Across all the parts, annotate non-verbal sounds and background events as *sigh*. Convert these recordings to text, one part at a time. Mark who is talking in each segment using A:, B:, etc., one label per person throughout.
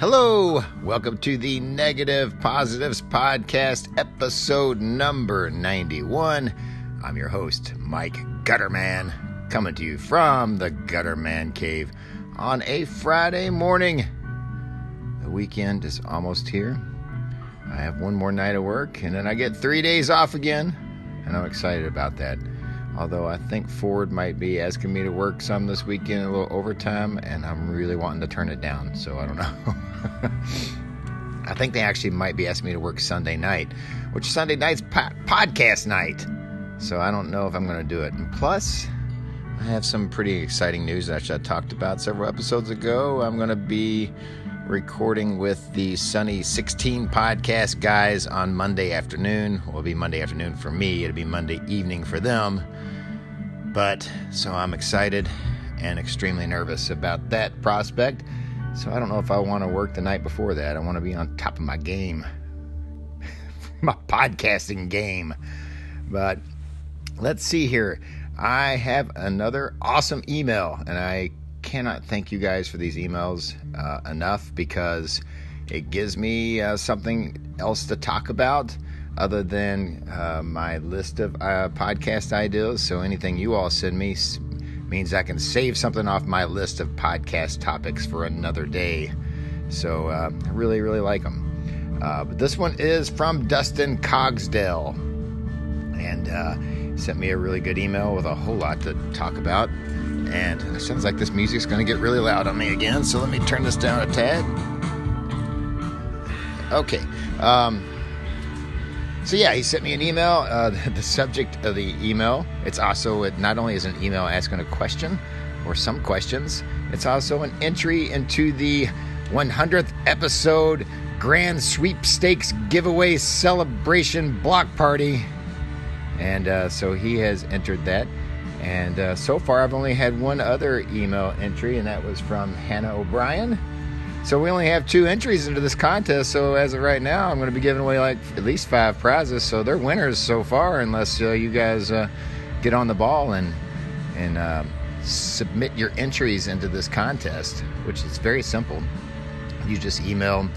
A: Hello, welcome to the Negative Positives Podcast, episode number 91. I'm your host, Mike Gutterman, coming to you from the Gutterman Cave on a Friday morning. The weekend is almost here. I have one more night of work, and then I get three days off again, and I'm excited about that. Although I think Ford might be asking me to work some this weekend, a little overtime, and I'm really wanting to turn it down. So I don't know. *laughs* I think they actually might be asking me to work Sunday night, which Sunday night's po- podcast night. So I don't know if I'm going to do it. And plus, I have some pretty exciting news that I talked about several episodes ago. I'm going to be recording with the Sunny 16 podcast guys on Monday afternoon. Well, it'll be Monday afternoon for me, it'll be Monday evening for them. But so I'm excited and extremely nervous about that prospect. So I don't know if I want to work the night before that. I want to be on top of my game, *laughs* my podcasting game. But let's see here. I have another awesome email, and I cannot thank you guys for these emails uh, enough because it gives me uh, something else to talk about other than uh, my list of uh, podcast ideas. So anything you all send me means I can save something off my list of podcast topics for another day. So uh, I really, really like them. Uh, but this one is from Dustin Cogsdell. And sent me a really good email with a whole lot to talk about. And it sounds like this music's going to get really loud on me again, so let me turn this down a tad. Okay. Um, so yeah, he sent me an email. Uh, *laughs* the subject of the email, it's also it not only is an email asking a question or some questions, it's also an entry into the 100th episode Grand Sweepstakes Giveaway Celebration Block Party and uh, so he has entered that. And uh, so far, I've only had one other email entry, and that was from Hannah O'Brien. So we only have two entries into this contest. So as of right now, I'm going to be giving away like at least five prizes. So they're winners so far, unless uh, you guys uh, get on the ball and and uh, submit your entries into this contest, which is very simple. You just email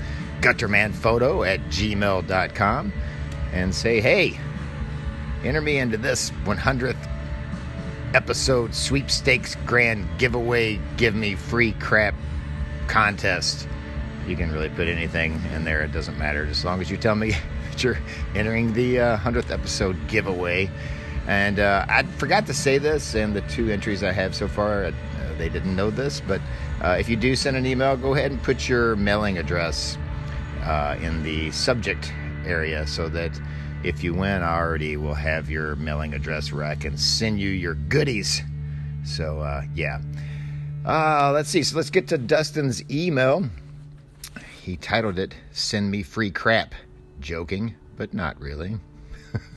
A: guttermanphoto at gmail.com and say, hey, Enter me into this 100th episode sweepstakes grand giveaway give me free crap contest. You can really put anything in there, it doesn't matter. As long as you tell me *laughs* that you're entering the uh, 100th episode giveaway. And uh, I forgot to say this, and the two entries I have so far, uh, they didn't know this, but uh, if you do send an email, go ahead and put your mailing address uh, in the subject area so that if you win, I already will have your mailing address where I can send you your goodies. So, uh, yeah. Uh, let's see. So, let's get to Dustin's email. He titled it, Send Me Free Crap. Joking, but not really.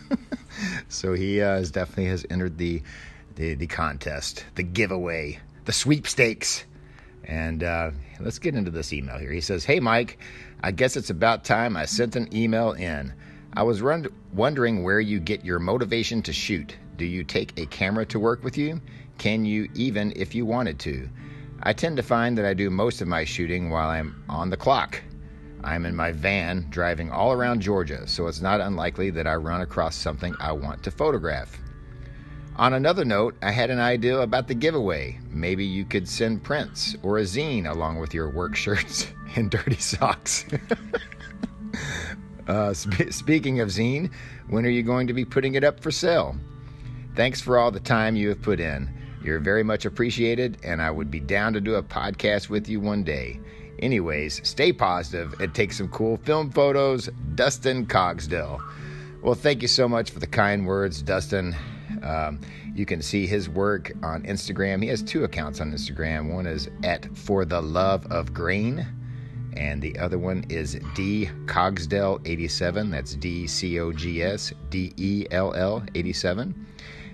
A: *laughs* so, he uh, definitely has entered the, the, the contest, the giveaway, the sweepstakes. And uh, let's get into this email here. He says, Hey, Mike, I guess it's about time I sent an email in. I was run- wondering where you get your motivation to shoot. Do you take a camera to work with you? Can you even if you wanted to? I tend to find that I do most of my shooting while I'm on the clock. I'm in my van driving all around Georgia, so it's not unlikely that I run across something I want to photograph. On another note, I had an idea about the giveaway. Maybe you could send prints or a zine along with your work *laughs* shirts and dirty socks. *laughs* Uh, sp- speaking of zine, when are you going to be putting it up for sale? Thanks for all the time you have put in. You're very much appreciated, and I would be down to do a podcast with you one day. Anyways, stay positive and take some cool film photos. Dustin Cogsdell. Well, thank you so much for the kind words, Dustin. Um, you can see his work on Instagram. He has two accounts on Instagram. One is at For the Love of Grain and the other one is D Cogsdell 87. That's D C O G S D E L L 87.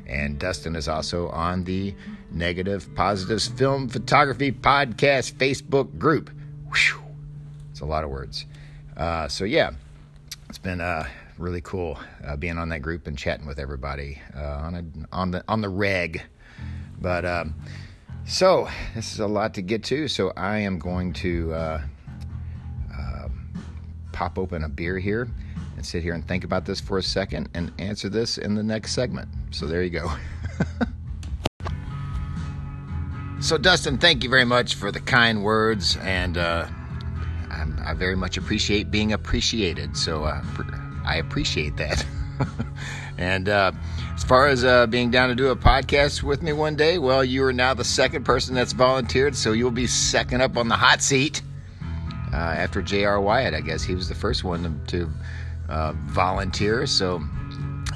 A: And Dustin is also on the Negative Positives Film Photography Podcast Facebook group. Whew. It's a lot of words. Uh, so, yeah, it's been uh, really cool uh, being on that group and chatting with everybody uh, on, a, on, the, on the reg. But um, so, this is a lot to get to. So, I am going to uh, pop open a beer here and sit here and think about this for a second and answer this in the next segment. So there you go. *laughs* so, Dustin, thank you very much for the kind words, and uh, I very much appreciate being appreciated. So, uh, I appreciate that. *laughs* and uh, as far as uh, being down to do a podcast with me one day, well, you are now the second person that's volunteered, so you'll be second up on the hot seat uh, after J.R. Wyatt. I guess he was the first one to, to uh, volunteer. So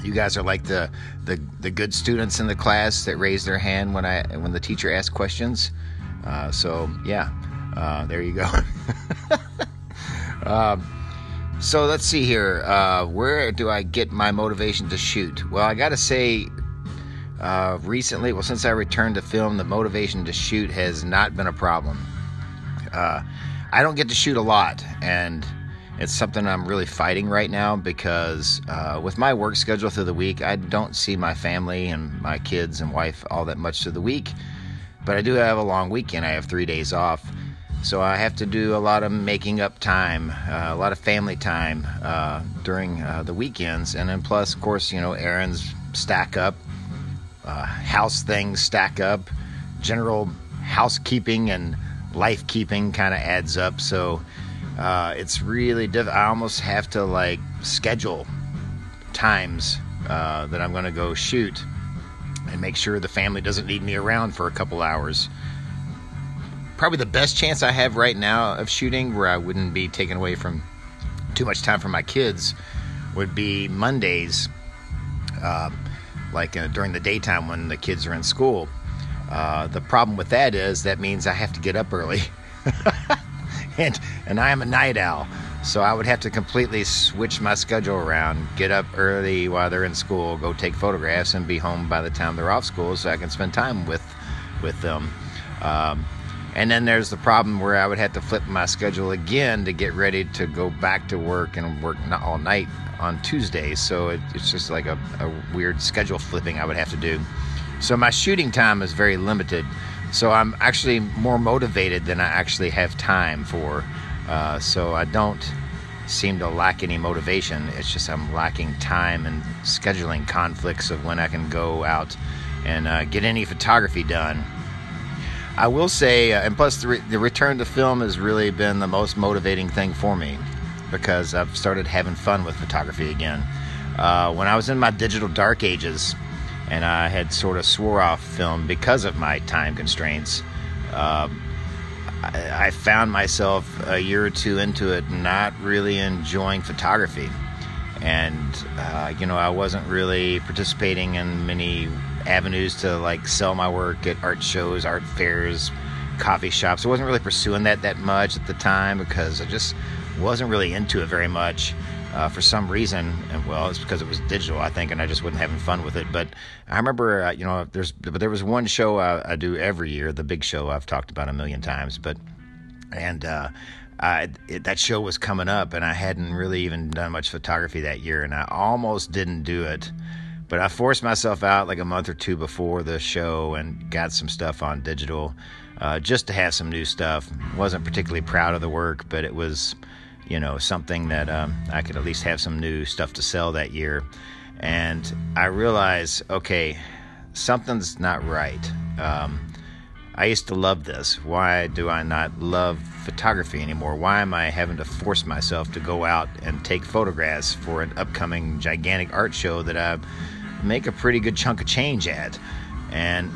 A: you guys are like the, the the good students in the class that raise their hand when I when the teacher asks questions. Uh, so yeah, uh, there you go. *laughs* Um, so let's see here. Uh, where do I get my motivation to shoot? Well, I got to say, uh, recently, well, since I returned to film, the motivation to shoot has not been a problem. I don't get to shoot a lot, and it's something I'm really fighting right now because uh, with my work schedule through the week, I don't see my family and my kids and wife all that much through the week. But I do have a long weekend. I have three days off. So I have to do a lot of making up time, uh, a lot of family time uh, during uh, the weekends, and then plus, of course, you know, errands stack up, uh, house things stack up, general housekeeping and life keeping kind of adds up. So uh, it's really diff- I almost have to like schedule times uh, that I'm going to go shoot and make sure the family doesn't need me around for a couple hours probably the best chance I have right now of shooting where I wouldn't be taken away from too much time from my kids would be Mondays, uh, like uh, during the daytime when the kids are in school. Uh, the problem with that is that means I have to get up early, *laughs* and *laughs* and I am a night owl, so I would have to completely switch my schedule around. Get up early while they're in school, go take photographs, and be home by the time they're off school, so I can spend time with with them. Um, and then there's the problem where I would have to flip my schedule again to get ready to go back to work and work all night on Tuesdays. So it, it's just like a, a, weird schedule flipping I would have to do. So my shooting time is very limited. So I'm actually more motivated than I actually have time for. Uh, so I don't seem to lack any motivation. It's just I'm lacking time and scheduling conflicts of when I can go out and uh, get any photography done. I will say, uh, and plus the, re- the return to film has really been the most motivating thing for me because I've started having fun with photography again. Uh, when I was in my digital dark ages and I had sort of swore off film because of my time constraints, uh, I, I found myself a year or two into it not really enjoying photography. And, uh, you know, I wasn't really participating in many avenues to like sell my work at art shows, art fairs, coffee shops. I wasn't really pursuing that that much at the time because I just wasn't really into it very much. Uh, for some reason, and well, it's because it was digital, I think, and I just wasn't having fun with it. But I remember, uh, you know, there's, but there was one show I, I, do every year, the big show I've talked about a million times, but, and uh, I, it, that show was coming up, and I hadn't really even done much photography that year, and I almost didn't do it but I forced myself out like a month or two before the show and got some stuff on digital uh, just to have some new stuff. Wasn't particularly proud of the work, but it was, you know, something that um, I could at least have some new stuff to sell that year. And I realized, okay, something's not right. Um, I used to love this. Why do I not love photography anymore? Why am I having to force myself to go out and take photographs for an upcoming gigantic art show that I make a pretty good chunk of change at. And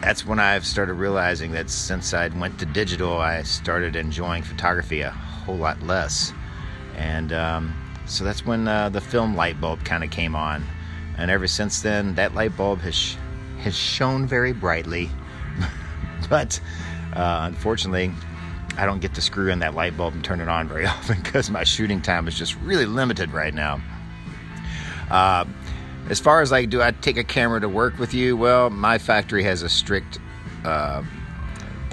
A: that's when I've started realizing that since I went to digital, I started enjoying photography a whole lot less. And um, so that's when uh, the film light bulb kind of came on. And ever since then, that light bulb has, sh- has shone very brightly. *laughs* but uh, unfortunately, I don't get to screw in that light bulb and turn it on very *laughs* often because my shooting time is just really limited right now. Uh, as far as like, do I take a camera to work with you? Well, my factory has a strict uh,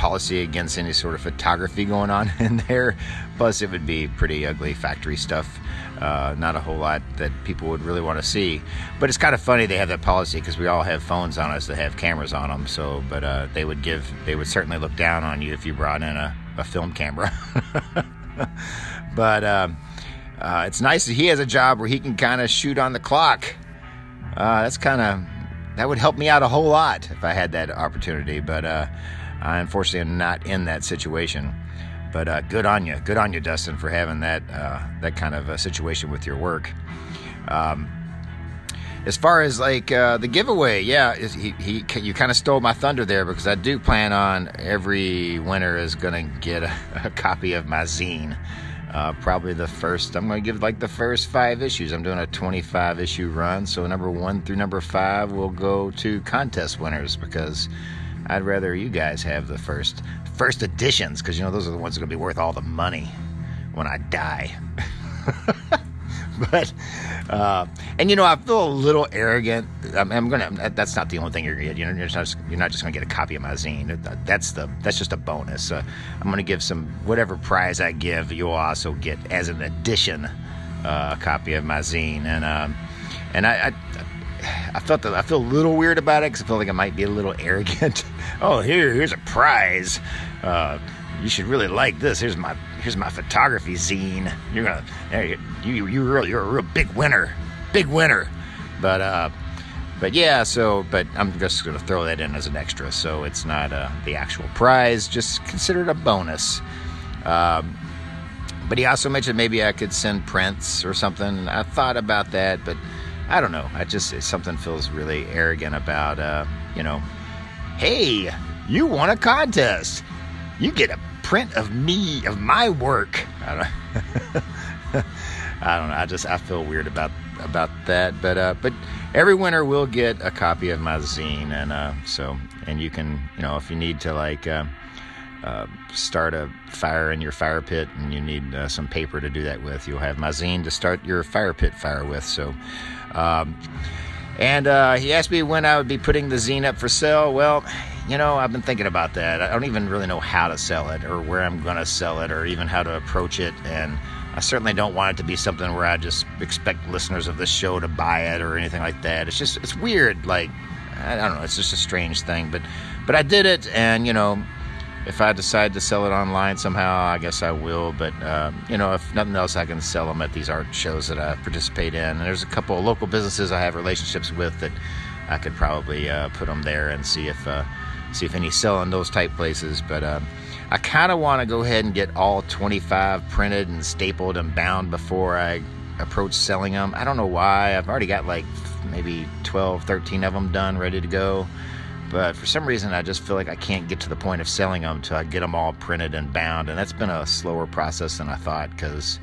A: policy against any sort of photography going on *laughs* in there. Plus, it would be pretty ugly factory stuff. Uh, not a whole lot that people would really want to see. But it's kind of funny they have that policy because we all have phones on us that have cameras on them. So, but uh, they would give, they would certainly look down on you if you brought in a, a film camera. *laughs* but. Um, uh, it's nice that he has a job where he can kind of shoot on the clock. Uh, that's kind of that would help me out a whole lot if I had that opportunity. But uh, I unfortunately am not in that situation. But uh, good on you, good on you, Dustin, for having that uh, that kind of a situation with your work. Um, as far as like uh, the giveaway, yeah, he, he you kind of stole my thunder there because I do plan on every winner is gonna get a, *laughs* a copy of my zine. Uh, probably the first. I'm to give like the first five issues. I'm doing a 25 issue run, so number one through number five will go to contest winners because I'd rather you guys have the first first editions because you know those are the ones that are to be worth all the money when I die. *laughs* but uh, and you know I feel a little arrogant. I'm, I'm, gonna. That's not the only thing you're gonna get. You know, you're not, you're not just gonna get a copy of my zine. That's the that's just a bonus. Uh, I'm gonna give some whatever prize I give. You'll also get as an addition uh, a copy of my zine. And um, and I, I I felt that I feel a little weird about it because I feel like I might be a little *laughs* arrogant. oh, here, here's a prize. Uh, you should really like this. Here's my here's my photography zine. You're gonna you you you're, you're a real big winner, big winner. But uh, but yeah. So but I'm just gonna throw that in as an extra. So it's not uh, the actual prize. Just consider it a bonus. Um, but he also mentioned maybe I could send prints or something. I thought about that, but I don't know. I just something feels really arrogant about uh, you know, hey, you won a contest you get a print of me of my work. I don't, *laughs* I don't know. I just I feel weird about about that, but uh, but every winner will get a copy of my zine, and uh, so and you can you know if you need to like. Uh, uh, start a fire in your fire pit and you need uh, some paper to do that with. You'll have my zine to start your fire pit fire with. So, um, and uh, he asked me when I would be putting the zine up for sale. Well, you know, I've been thinking about that. I don't even really know how to sell it or where I'm going to sell it or even how to approach it. And I certainly don't want it to be something where I just expect listeners of this show to buy it or anything like that. It's just, it's weird. Like, I don't know. It's just a strange thing. But, but I did it. And, you know, if I decide to sell it online somehow, I guess I will. But uh, you know, if nothing else, I can sell them at these art shows that I participate in. And there's a couple of local businesses I have relationships with that I could probably uh, put them there and see if uh, see if any sell in those type places. But uh, I kind of want to go ahead and get all 25 printed and stapled and bound before I approach selling them. I don't know why. I've already got like maybe 12, 13 of them done, ready to go. But for some reason, I just feel like I can't get to the point of selling them until I get them all printed and bound. And that's been a slower process than I thought because,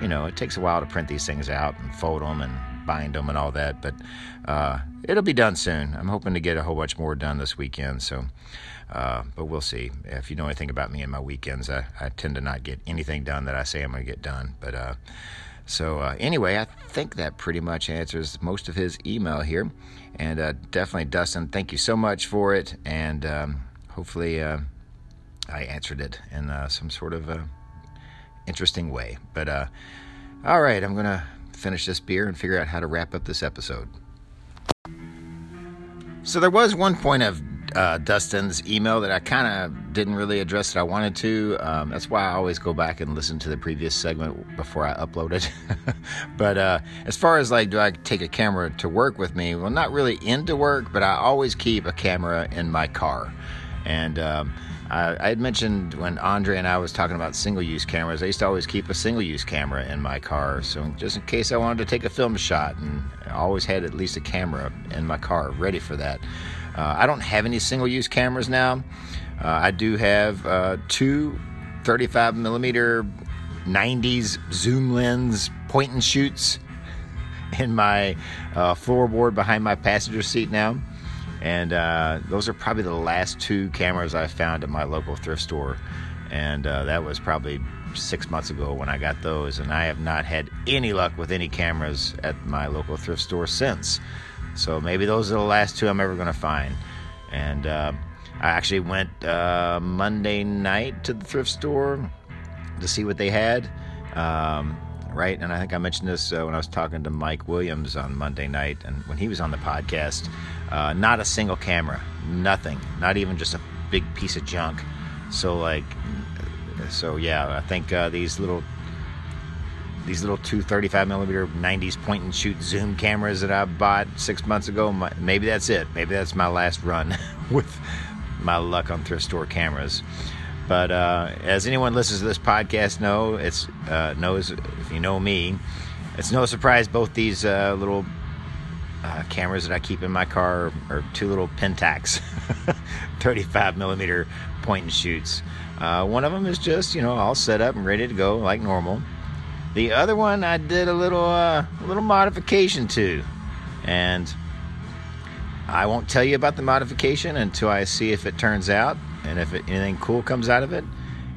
A: you know, it takes a while to print these things out and fold them and bind them and all that. But uh, it'll be done soon. I'm hoping to get a whole bunch more done this weekend. So, uh, but we'll see. If you know anything about me and my weekends, I, I tend to not get anything done that I say I'm going to get done. But uh, so uh, anyway, I think that pretty much answers most of his email here. And uh, definitely, Dustin, thank you so much for it. And um, hopefully, uh, I answered it in uh, some sort of uh, interesting way. But uh, all right, I'm going to finish this beer and figure out how to wrap up this episode. So there was one point of uh, Dustin's email that I kind of didn't really address that I wanted to. Um, that's why I always go back and listen to the previous segment before I upload it. *laughs* but uh, as far as like, do I take a camera to work with me? Well, not really into work, but I always keep a camera in my car. And um, I, I had mentioned when Andre and I was talking about single-use cameras, I used to always keep a single-use camera in my car, so just in case I wanted to take a film shot, and I always had at least a camera in my car ready for that. Uh, I don't have any single use cameras now. Uh, I do have uh, two 35 millimeter 90s zoom lens point and shoots *laughs* in my uh, floorboard behind my passenger seat now. And uh, those are probably the last two cameras I found at my local thrift store. And uh, that was probably six months ago when I got those. And I have not had any luck with any cameras at my local thrift store since. So maybe those are the last two I'm ever going to find. And uh, I actually went uh, Monday night to the thrift store to see what they had. Um, right, and I think I mentioned this uh, when I was talking to Mike Williams on Monday night, and when he was on the podcast. Uh, not a single camera, nothing, not even just a big piece of junk. So like, so yeah, I think uh, these little these little two 35 millimeter 90s point and shoot zoom cameras that I bought six months ago. Maybe that's it. Maybe that's my last run *laughs* with my luck on thrift store cameras. But uh, as anyone listens to this podcast know, it's uh, knows if you know me, it's no surprise both these uh, little uh, cameras that I keep in my car are two little Pentax *laughs* 35 millimeter point and shoots. Uh, one of them is just you know all set up and ready to go like normal. The other one I did a little uh, little modification to, and I won't tell you about the modification until I see if it turns out and if it, anything cool comes out of it,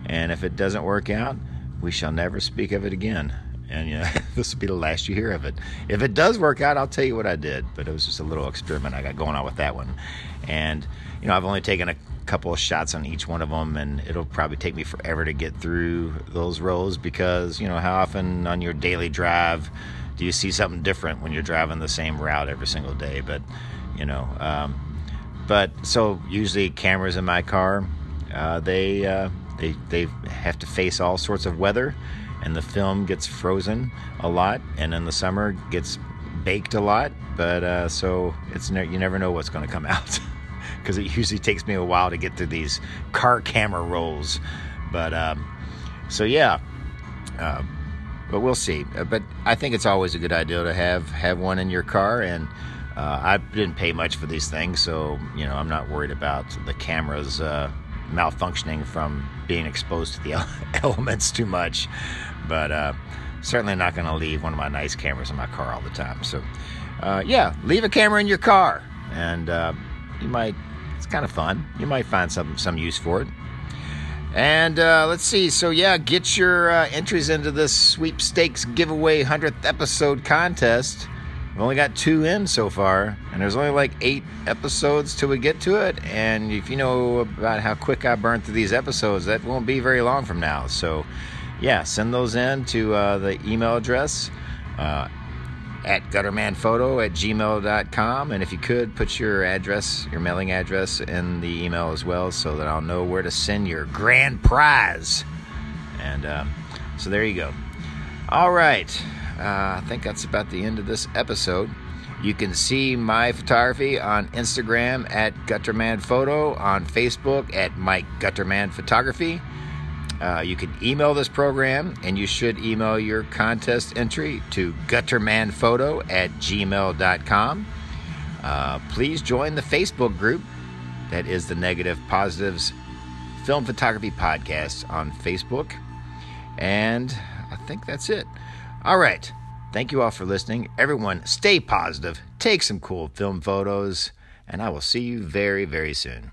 A: and if it doesn't work out, we shall never speak of it again. And know, *laughs* this will be the last you hear of it. If it does work out, I'll tell you what I did. But it was just a little experiment I got going on with that one. And you know, I've only taken a couple of shots on each one of them, and it'll probably take me forever to get through those rows because you know how often on your daily drive do you see something different when you're driving the same route every single day? But you know. Um, but so usually cameras in my car, uh, they uh, they they have to face all sorts of weather, and the film gets frozen a lot, and in the summer gets baked a lot. But uh, so it's ne- you never know what's going to come *laughs* out because it usually takes me a while to get through these car camera rolls. But um, so yeah. Uh, but we'll see. Uh, but I think it's always a good idea to have have one in your car, and uh, I didn't pay much for these things, so you know I'm not worried about the cameras uh, malfunctioning from being exposed to the *laughs* elements too much. But uh, certainly not going to leave one of my nice cameras in my car all the time. So uh, yeah, leave a camera in your car, and uh, you might. It's kind of fun. You might find some some use for it. And uh, let's see. So yeah, get your uh, entries into this sweepstakes giveaway hundredth episode contest. We've only got two in so far, and there's only like eight episodes till we get to it. And if you know about how quick I burn through these episodes, that won't be very long from now. So, yeah, send those in to uh, the email address uh, at guttermanphoto at gmail.com. And if you could, put your address, your mailing address in the email as well so that I'll know where to send your grand prize. And uh, so there you go. All right. Uh, I think that's about the end of this episode. You can see my photography on Instagram at Gutterman Photo, on Facebook at Mike Gutterman Photography. Uh, you can email this program, and you should email your contest entry to guttermanphoto at gmail.com. Uh, please join the Facebook group that is the Negative Positives Film Photography Podcast on Facebook. And I think that's it. All right. Thank you all for listening. Everyone, stay positive, take some cool film photos, and I will see you very, very soon.